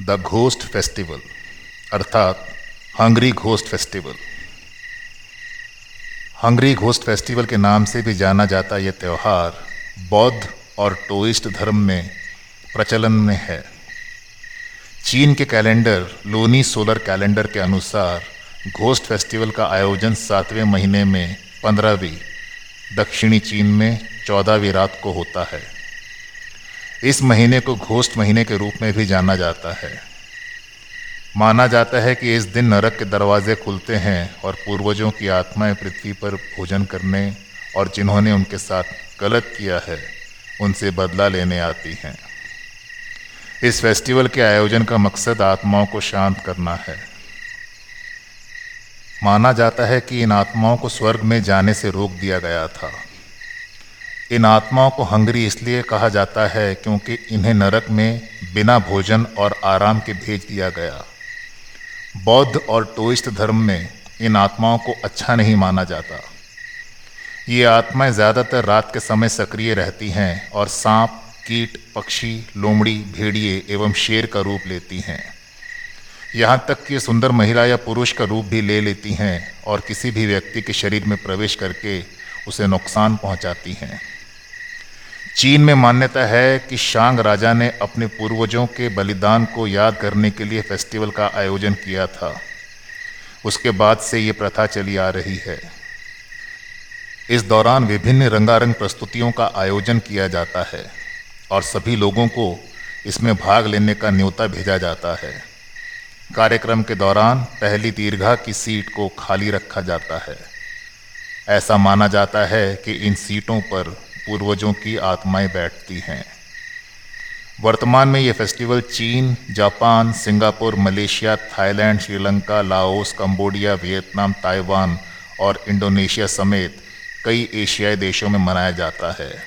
The ghost festival, अर्थात hungry ghost festival. Hungry ghost festival के नाम से भी जाना जाता यह त्यौहार बौद्ध और टोइस्ट धर्म में प्रचलन में है। चीन के कैलेंडर, लोनी सोलर कैलेंडर के अनुसार घोस्ट फेस्टिवल का आयोजन सातवें महीने में पंद्रहवीं, दक्षिणी चीन में चौदहवीं रात को होता है। इस महीने को घोष्ट महीने के रूप में भी जाना जाता है। माना जाता है कि इस दिन नरक के दरवाजे खुलते हैं और पूर्वजों की आत्माएँ पृथ्वी पर भोजन करने और जिन्होंने उनके साथ गलत किया है, उनसे बदला लेने आती हैं। इस फेस्टिवल के आयोजन का मकसद आत्माओं को शांत करना है। माना जाता है कि इन आत्माओं को स्वर्ग में जाने से रोक दिया गया था। इन आत्माओं को हंगरी इसलिए कहा जाता है क्योंकि इन्हें नरक में बिना भोजन और आराम के भेज दिया गया। बौद्ध और टोइस्ट धर्म में इन आत्माओं को अच्छा नहीं माना जाता। ये आत्माएँ ज़्यादातर रात के समय सक्रिय रहती हैं और सांप, कीट, पक्षी, लोमड़ी, भेड़िए एवं शेर का रूप लेती हैं। यहाँ तक कि सुंदर महिला या पुरुष का रूप भी ले लेती हैं और किसी भी व्यक्ति के शरीर में प्रवेश करके उसे नुकसान पहुँचाती हैं। चीन में मान्यता है कि शांग राजा ने अपने पूर्वजों के बलिदान को याद करने के लिए फेस्टिवल का आयोजन किया था। उसके बाद से ये प्रथा चली आ रही है। इस दौरान विभिन्न रंगारंग प्रस्तुतियों का आयोजन किया जाता है और सभी लोगों को इसमें भाग लेने का न्योता भेजा जाता है। कार्यक्रम के दौरान पहली दीर्घा की सीट को खाली रखा जाता है। ऐसा माना जाता है कि इन सीटों पर पूर्वजों की आत्माएँ बैठती हैं। वर्तमान में ये festival China, Japan, Singapore, Malaysia, Thailand, Sri Lanka, Laos, Cambodia, Vietnam, Taiwan और इंडोनेशिया समेत कई एशियाई देशों में मनाया जाता है।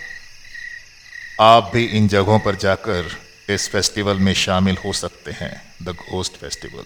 आप भी इन जगहों पर जाकर इस फेस्टिवल में शामिल हो सकते हैं, द घोस्ट फेस्टिवल।